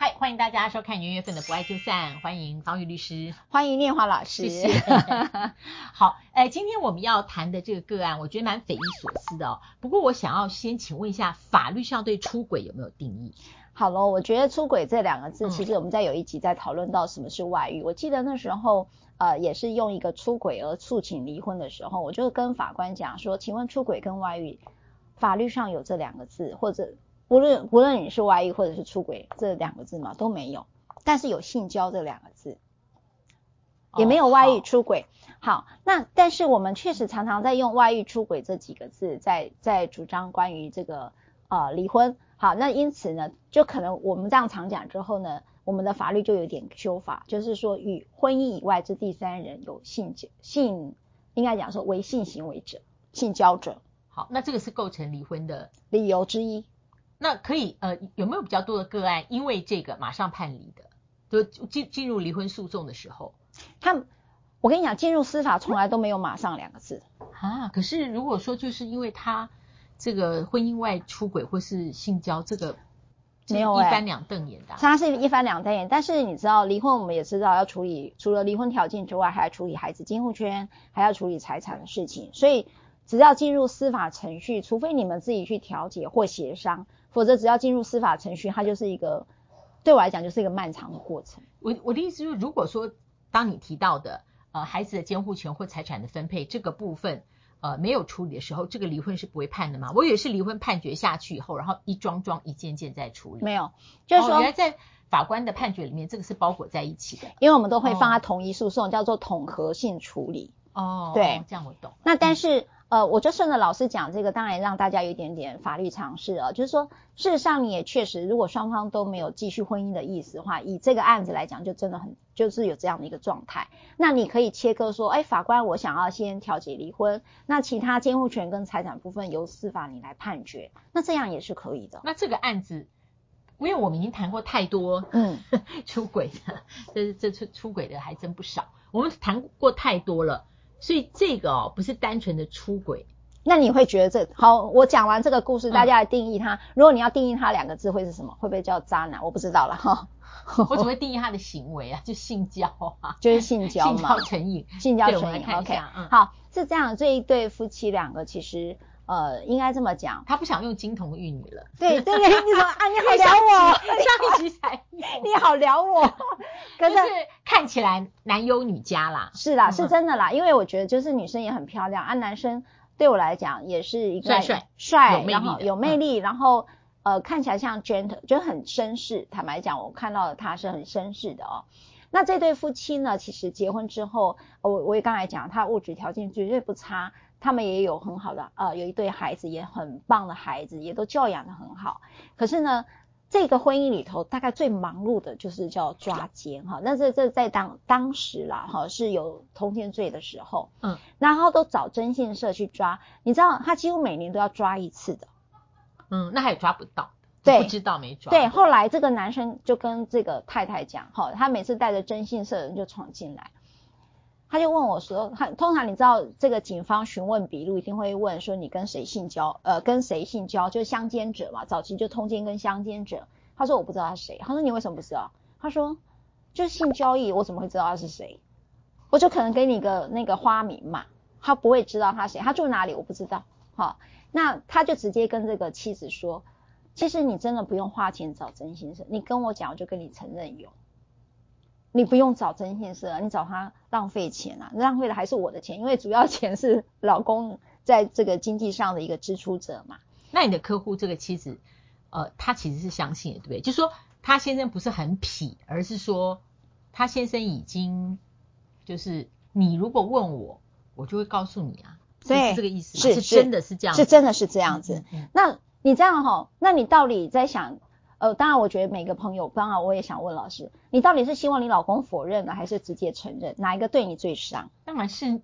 嗨，欢迎大家收看元月份的《不爱就散》，欢迎方宇律师，欢迎念华老师。谢谢。好，哎，今天我们要谈的这个个案，我觉得蛮匪夷所思的哦。不过我想要先请问一下，法律上对出轨有没有定义？好了，我觉得出轨这两个字，其实我们在有一集在讨论到什么是外遇。嗯、我记得那时候，呃，也是用一个出轨而诉请离婚的时候，我就跟法官讲说，请问出轨跟外遇，法律上有这两个字，或者？无论无论你是外遇或者是出轨这两个字嘛，都没有，但是有性交这两个字，也没有外遇出轨。好，那但是我们确实常常在用外遇出轨这几个字在在主张关于这个呃离婚。好，那因此呢，就可能我们这样常讲之后呢，我们的法律就有点修法，就是说与婚姻以外之第三人有性性，应该讲说为性行为者、性交者。好，那这个是构成离婚的理由之一。那可以呃有没有比较多的个案，因为这个马上判离的，就进进入离婚诉讼的时候，他我跟你讲，进入司法从来都没有马上两个字啊。可是如果说就是因为他这个婚姻外出轨或是性交，这个没有一翻两瞪眼的，他是一翻两瞪眼。但是你知道离婚，我们也知道要处理，除了离婚条件之外，还要处理孩子监护权，还要处理财产的事情。所以只要进入司法程序，除非你们自己去调解或协商。否则，只要进入司法程序，它就是一个对我来讲就是一个漫长的过程。我我的意思就是，如果说当你提到的呃孩子的监护权或财产的分配这个部分呃没有处理的时候，这个离婚是不会判的吗？我以为是离婚判决下去以后，然后一桩桩一件件再处理。没有，就是说、哦、原来在法官的判决里面，这个是包裹在一起的，因为我们都会放在同一诉讼，哦、叫做统合性处理。哦，对，哦、这样我懂。那但是。嗯呃，我就顺着老师讲这个，当然让大家有一点点法律常识啊，就是说，事实上你也确实，如果双方都没有继续婚姻的意思的话，以这个案子来讲，就真的很就是有这样的一个状态。那你可以切割说，哎，法官，我想要先调解离婚，那其他监护权跟财产部分由司法你来判决，那这样也是可以的。那这个案子，因为我们已经谈过太多，嗯，出轨的，这这出出轨的还真不少，我们谈过太多了。所以这个哦，不是单纯的出轨，那你会觉得这好？我讲完这个故事，大家来定义它。嗯、如果你要定义它两个字，会是什么？会不会叫渣男？我不知道了哈。我只会定义他的行为啊，就性交啊，就是性交嘛，性交成瘾，性交成瘾。OK，嗯，好，是这样。这一对夫妻两个其实。呃，应该这么讲，他不想用金童玉女了。对对对，你说啊，你好撩我 上一集才，你好撩我。可是看起来男优女佳啦。是啦，是真的啦，因为我觉得就是女生也很漂亮啊，男生对我来讲也是一个帅帅，然后有魅力，然后呃看起来像 gentle，就很绅士。坦白讲，我看到的他是很绅士的哦。那这对夫妻呢，其实结婚之后，我我也刚才讲，他物质条件绝对不差。他们也有很好的，呃，有一对孩子，也很棒的孩子，也都教养的很好。可是呢，这个婚姻里头，大概最忙碌的就是叫抓奸哈。那这这在当当时啦，哈，是有通奸罪的时候，嗯，然后都找征信社去抓。你知道，他几乎每年都要抓一次的，嗯，那还抓不到，对，不知道没抓。对，后来这个男生就跟这个太太讲，哈，他每次带着征信社的人就闯进来。他就问我说：“他通常你知道这个警方询问笔录一定会问说你跟谁性交，呃，跟谁性交，就是相奸者嘛。早期就通奸跟相奸者。他说我不知道他是谁。他说你为什么不知道？他说就是性交易，我怎么会知道他是谁？我就可能给你个那个花名嘛。他不会知道他谁，他住哪里我不知道。好，那他就直接跟这个妻子说，其实你真的不用花钱找征信社，你跟我讲，我就跟你承认有。”你不用找征信社，你找他浪费钱啊！浪费的还是我的钱，因为主要钱是老公在这个经济上的一个支出者嘛。那你的客户这个妻子，呃，她其实是相信的，对不对？就是说他先生不是很痞，而是说他先生已经就是你如果问我，我就会告诉你啊，对，是这个意思，是，是真的是这样，是真的是这样子。嗯嗯、那你这样哈，那你到底在想？呃，当然，我觉得每个朋友，当然我也想问老师，你到底是希望你老公否认呢，还是直接承认？哪一个对你最伤？当然是，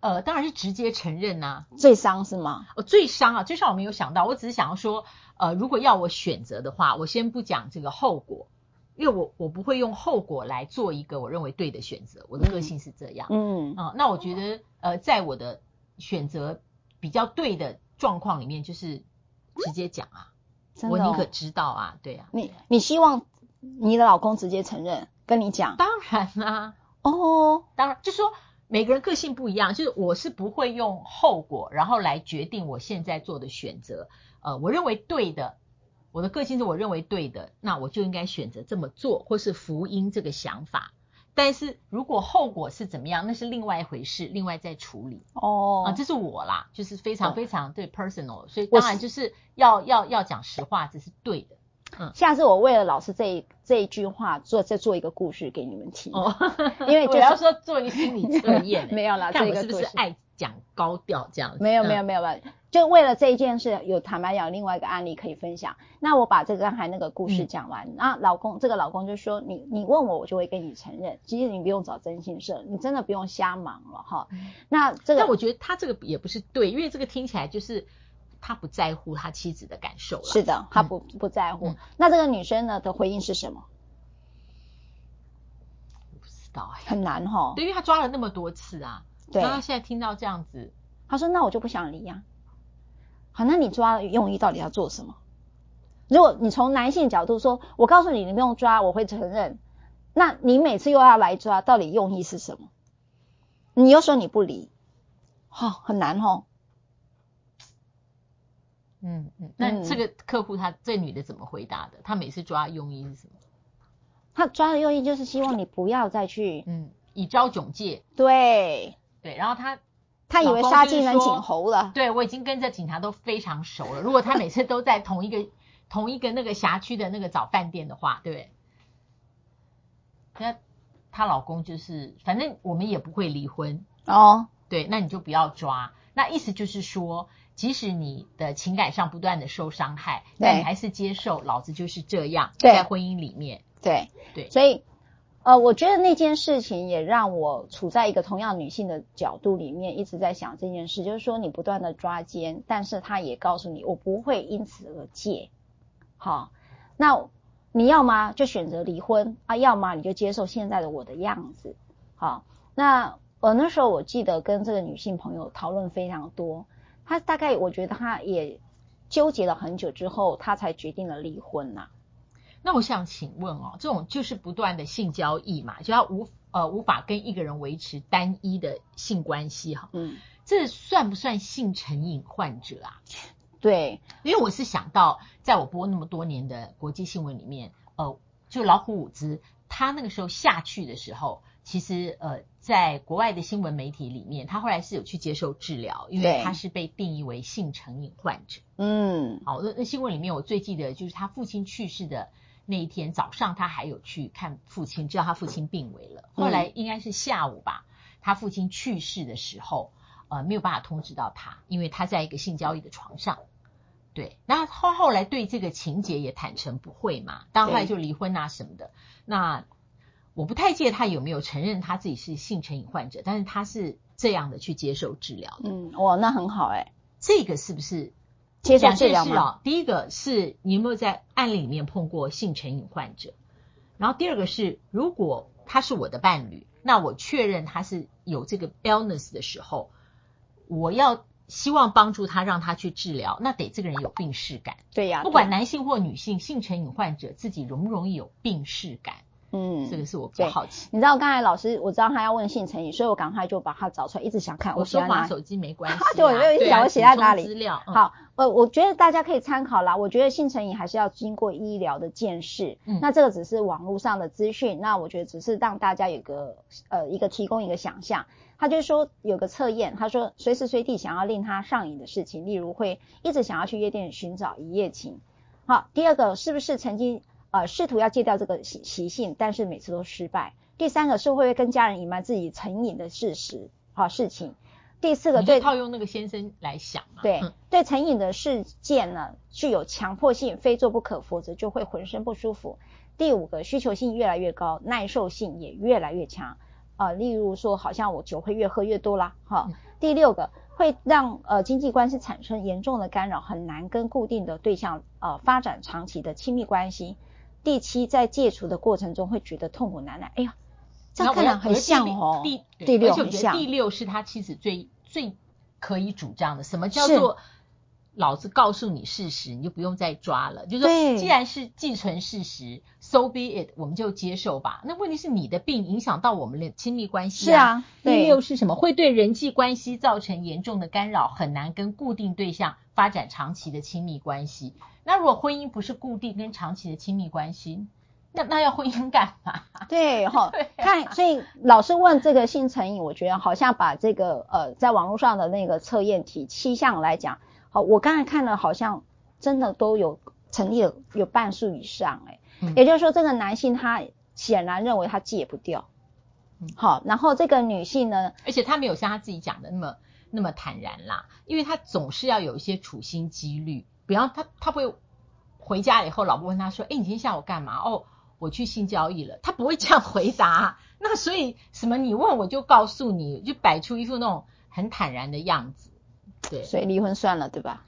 呃，当然是直接承认呐、啊，最伤是吗？哦，最伤啊，最伤我没有想到，我只是想要说，呃，如果要我选择的话，我先不讲这个后果，因为我我不会用后果来做一个我认为对的选择，我的个性是这样，嗯嗯、呃，那我觉得，呃，在我的选择比较对的状况里面，就是直接讲啊。真的哦、我宁可知道啊，对啊。你你希望你的老公直接承认跟你讲？当然啦，哦，当然，就说每个人个性不一样，就是我是不会用后果然后来决定我现在做的选择。呃，我认为对的，我的个性是我认为对的，那我就应该选择这么做，或是福音这个想法。但是如果后果是怎么样，那是另外一回事，另外再处理。哦，啊，这是我啦，就是非常非常对 personal，所以当然就是要要要讲实话，这是对的。嗯，下次我为了老师这一这一句话做再做一个故事给你们听。哦，因为、就是、我要说做一个心理测验，没有啦，这个是不是爱讲高调这样子？没有没有没有没有。就为了这一件事，有坦白讲另外一个案例可以分享。那我把这个刚才那个故事讲完，那、嗯、老公这个老公就说：“你你问我，我就会跟你承认。其实你不用找征信社，你真的不用瞎忙了哈。嗯”那这个，但我觉得他这个也不是对，因为这个听起来就是他不在乎他妻子的感受了。是的，他不、嗯、不在乎、嗯。那这个女生呢的回应是什么？我不知道哎，很难哈。对，因为他抓了那么多次啊。对。他现在听到这样子，他说：“那我就不想离呀、啊。”好，那你抓的用意到底要做什么？如果你从男性角度说，我告诉你，你不用抓，我会承认。那你每次又要来抓，到底用意是什么？你又说你不离，好、哦，很难哦。嗯嗯，那这个客户他这女的怎么回答的？她每次抓用意是什么？她抓的用意就是希望你不要再去，嗯，以招窘戒。对对，然后他。他以为杀鸡能儆猴了。对，我已经跟这警察都非常熟了。如果他每次都在同一个同一个那个辖区的那个找饭店的话，对不对？那她老公就是，反正我们也不会离婚哦。对，那你就不要抓。那意思就是说，即使你的情感上不断的受伤害，但你还是接受，老子就是这样，在婚姻里面。对对，所以。呃，我觉得那件事情也让我处在一个同样女性的角度里面，一直在想这件事，就是说你不断的抓奸，但是他也告诉你，我不会因此而戒。好，那你要么就选择离婚啊，要么你就接受现在的我的样子。好，那我那时候我记得跟这个女性朋友讨论非常多，她大概我觉得她也纠结了很久之后，她才决定了离婚呐、那我想请问哦，这种就是不断的性交易嘛，就要无呃无法跟一个人维持单一的性关系哈，嗯，这算不算性成瘾患者啊？对，因为我是想到，在我播那么多年的国际新闻里面，呃，就老虎伍兹他那个时候下去的时候，其实呃，在国外的新闻媒体里面，他后来是有去接受治疗，因为他是被定义为性成瘾患者。嗯，好，那那新闻里面我最记得就是他父亲去世的。那一天早上，他还有去看父亲，知道他父亲病危了。后来应该是下午吧，他父亲去世的时候，呃，没有办法通知到他，因为他在一个性交易的床上。对，那他后来对这个情节也坦诚不讳嘛，当然后来就离婚啊什么的。那我不太记得他有没有承认他自己是性成瘾患者，但是他是这样的去接受治疗的。嗯，哇，那很好哎，这个是不是？两件事啊，第一个是你有没有在案例里面碰过性成瘾患者？然后第二个是，如果他是我的伴侣，那我确认他是有这个 illness 的时候，我要希望帮助他，让他去治疗，那得这个人有病识感。对呀，不管男性或女性，性成瘾患者自己容不容易有病识感？嗯，这个是我比较好奇。你知道刚才老师，我知道他要问性成瘾，所以我赶快就把他找出来，一直想看。我说拿手机没关系、啊，对，我就想我写在哪里。资料、嗯、好，呃，我觉得大家可以参考啦。我觉得性成瘾还是要经过医疗的鉴识。嗯，那这个只是网络上的资讯，那我觉得只是让大家有个呃一个提供一个想象。他就说有个测验，他说随时随地想要令他上瘾的事情，例如会一直想要去夜店寻找一夜情。好，第二个是不是曾经？呃，试图要戒掉这个习习性，但是每次都失败。第三个是会不会跟家人隐瞒自己成瘾的事实，好事情。第四个对，套用那个先生来想嘛，对，对成瘾的事件呢，具有强迫性，非做不可，否则就会浑身不舒服。第五个需求性越来越高，耐受性也越来越强。呃，例如说，好像我酒会越喝越多啦，哈。第六个会让呃经济关系产生严重的干扰，很难跟固定的对象呃发展长期的亲密关系。第七，在戒除的过程中会觉得痛苦难耐。哎呀，这样看来很像哦。第六，而且我觉得第六是他妻子最最可以主张的。什么叫做老子告诉你事实，你就不用再抓了。就是说，既然是既存事实，so be it，我们就接受吧。那问题是你的病影响到我们的亲密关系啊，是啊，那，又是什么？会对人际关系造成严重的干扰，很难跟固定对象发展长期的亲密关系。那如果婚姻不是固定跟长期的亲密关系，那那要婚姻干嘛？对哈，看，所以老师问这个性成瘾，我觉得好像把这个呃，在网络上的那个测验题七项来讲。好我刚才看了，好像真的都有成立了，有半数以上，哎、嗯，也就是说，这个男性他显然认为他戒不掉，嗯，好，然后这个女性呢，而且他没有像他自己讲的那么那么坦然啦，因为他总是要有一些处心积虑，比方他他不会回家以后，老婆问他说，哎，你今天下午干嘛？哦，我去性交易了，他不会这样回答，那所以什么你问我就告诉你，就摆出一副那种很坦然的样子。对，所以离婚算了，对吧？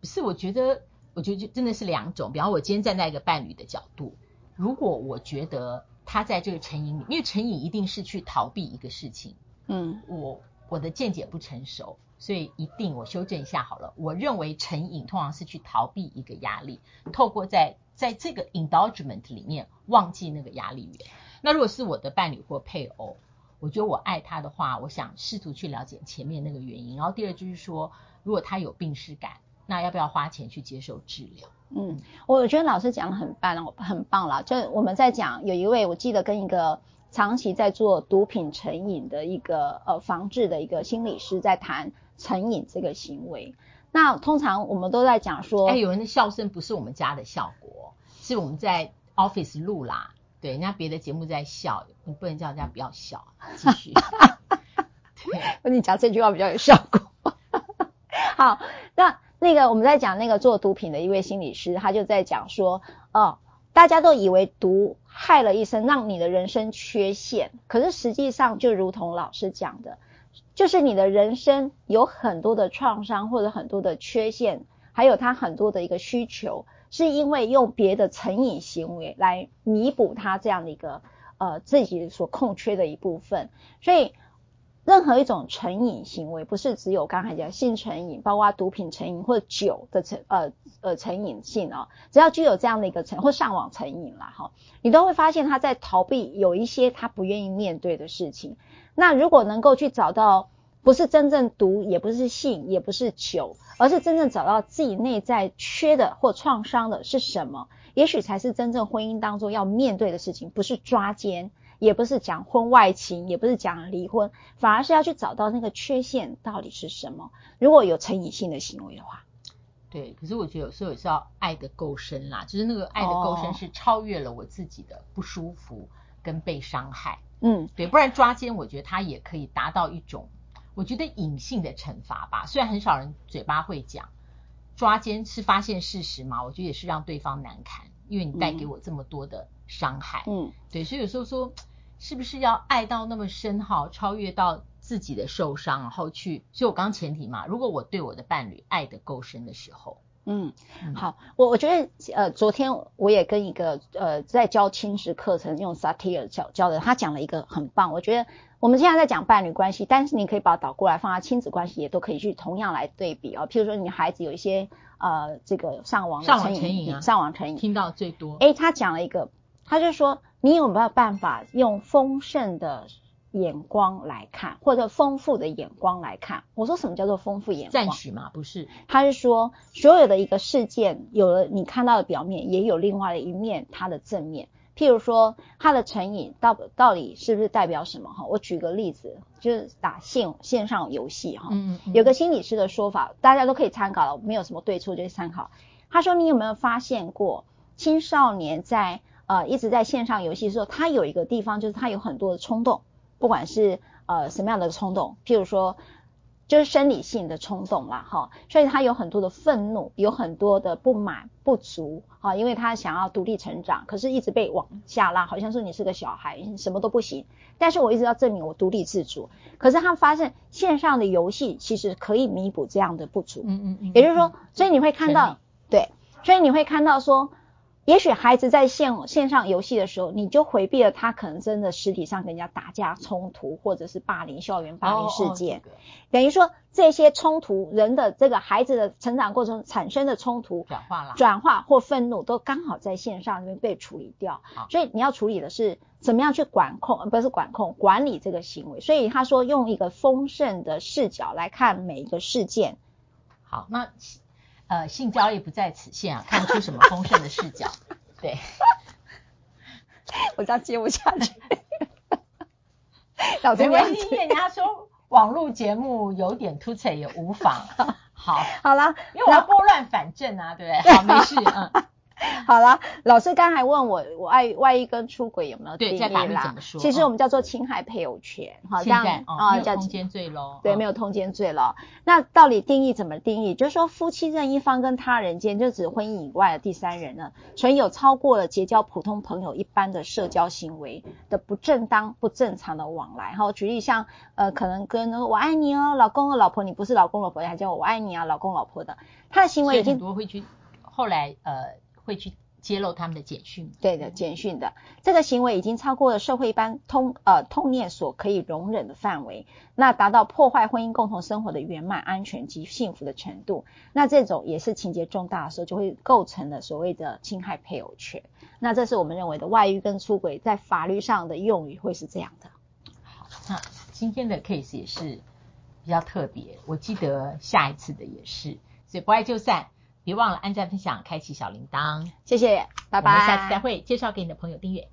不是，我觉得，我觉得就真的是两种。比方我今天站在一个伴侣的角度，如果我觉得他在这个成瘾里，因为成瘾一定是去逃避一个事情。嗯，我我的见解不成熟，所以一定我修正一下好了。我认为成瘾通常是去逃避一个压力，透过在在这个 indulgement 里面忘记那个压力源。那如果是我的伴侣或配偶，我觉得我爱他的话，我想试图去了解前面那个原因。然后第二就是说，如果他有病识感，那要不要花钱去接受治疗？嗯，我觉得老师讲的很棒，很棒了。就我们在讲，有一位我记得跟一个长期在做毒品成瘾的一个呃防治的一个心理师在谈成瘾这个行为。那通常我们都在讲说，哎，有人的笑声不是我们家的效果，是我们在 office 录啦。对，人家别的节目在笑，你不能叫人家不要笑，继续。对，我 跟你讲这句话比较有效果。好，那那个我们在讲那个做毒品的一位心理师，他就在讲说，哦，大家都以为毒害了一生，让你的人生缺陷，可是实际上就如同老师讲的，就是你的人生有很多的创伤或者很多的缺陷，还有他很多的一个需求。是因为用别的成瘾行为来弥补他这样的一个呃自己所空缺的一部分，所以任何一种成瘾行为，不是只有刚才讲性成瘾，包括毒品成瘾或酒的成呃呃成瘾性哦，只要具有这样的一个成或上网成瘾啦哈，你都会发现他在逃避有一些他不愿意面对的事情。那如果能够去找到。不是真正毒，也不是性，也不是酒，而是真正找到自己内在缺的或创伤的是什么，也许才是真正婚姻当中要面对的事情。不是抓奸，也不是讲婚外情，也不是讲离婚，反而是要去找到那个缺陷到底是什么。如果有成瘾性的行为的话，对。可是我觉得有时候也是要爱的够深啦，就是那个爱的够深是超越了我自己的不舒服跟被伤害。嗯，对，不然抓奸，我觉得它也可以达到一种。我觉得隐性的惩罚吧，虽然很少人嘴巴会讲，抓奸是发现事实嘛，我觉得也是让对方难堪，因为你带给我这么多的伤害。嗯，对，所以有时候说，是不是要爱到那么深哈，超越到自己的受伤，然后去，所以我刚前提嘛，如果我对我的伴侣爱得够深的时候。嗯，好，我我觉得呃，昨天我也跟一个呃在教亲子课程用萨提尔教教的，他讲了一个很棒。我觉得我们现在在讲伴侣关系，但是你可以把它倒过来放在亲子关系，也都可以去同样来对比啊。譬如说，你孩子有一些呃这个上网上网成瘾，啊，上网成瘾，听到最多。诶，他讲了一个，他就说你有没有办法用丰盛的。眼光来看，或者丰富的眼光来看，我说什么叫做丰富眼光？赞许吗？不是，他是说所有的一个事件，有了你看到的表面，也有另外的一面，它的正面。譬如说，它的成瘾到到底是不是代表什么？哈，我举个例子，就是打线线上游戏哈，嗯嗯，有个心理师的说法，大家都可以参考了，没有什么对错，就是参考。他说，你有没有发现过，青少年在呃一直在线上游戏的时候，他有一个地方，就是他有很多的冲动。不管是呃什么样的冲动，譬如说就是生理性的冲动啦，哈，所以他有很多的愤怒，有很多的不满、不足，哈，因为他想要独立成长，可是一直被往下拉，好像说你是个小孩，什么都不行。但是我一直要证明我独立自主，可是他发现线上的游戏其实可以弥补这样的不足，嗯嗯嗯，也就是说，所以你会看到，对，所以你会看到说，也许孩子在线线上游戏的时候，你就回避了他可能真的实体上跟人家打架冲突，或者是霸凌校园霸凌事件。哦哦这个、等于说这些冲突，人的这个孩子的成长过程产生的冲突转化了，转化或愤怒都刚好在线上被处理掉。好所以你要处理的是怎么样去管控，不是管控，管理这个行为。所以他说用一个丰盛的视角来看每一个事件。好，那。呃，性交易不在此限啊，看不出什么丰盛的视角。对，我这样接不下去。老师，因为人家说网络节目有点突兀也无妨。好，好了，因为我要拨乱反正啊，对不对？好，没事，嗯。好了，老师刚才问我，我爱外遇跟出轨有没有定义啦？对，在法律怎么说？其实我们叫做侵害配偶权，好，这样啊，叫通奸罪喽。对，没有通奸罪了。那到底定义怎么定义？就是说，夫妻任一方跟他人间，就指婚姻以外的第三人呢，存有超过了结交普通朋友一般的社交行为的不正当、不正常的往来。好，举例像呃，可能跟我爱你哦，老公和老婆，你不是老公老婆，还叫我我爱你啊，老公老婆的，他的行为已经很多会去后来呃。会去揭露他们的简讯，对的，简讯的这个行为已经超过了社会一般通呃通念所可以容忍的范围，那达到破坏婚姻共同生活的圆满、安全及幸福的程度，那这种也是情节重大的时候，就会构成了所谓的侵害配偶权。那这是我们认为的外遇跟出轨在法律上的用语会是这样的。好，那今天的 case 也是比较特别，我记得下一次的也是，所以不爱就散。别忘了按赞、分享、开启小铃铛，谢谢，拜拜。我们下次再会，介绍给你的朋友订阅。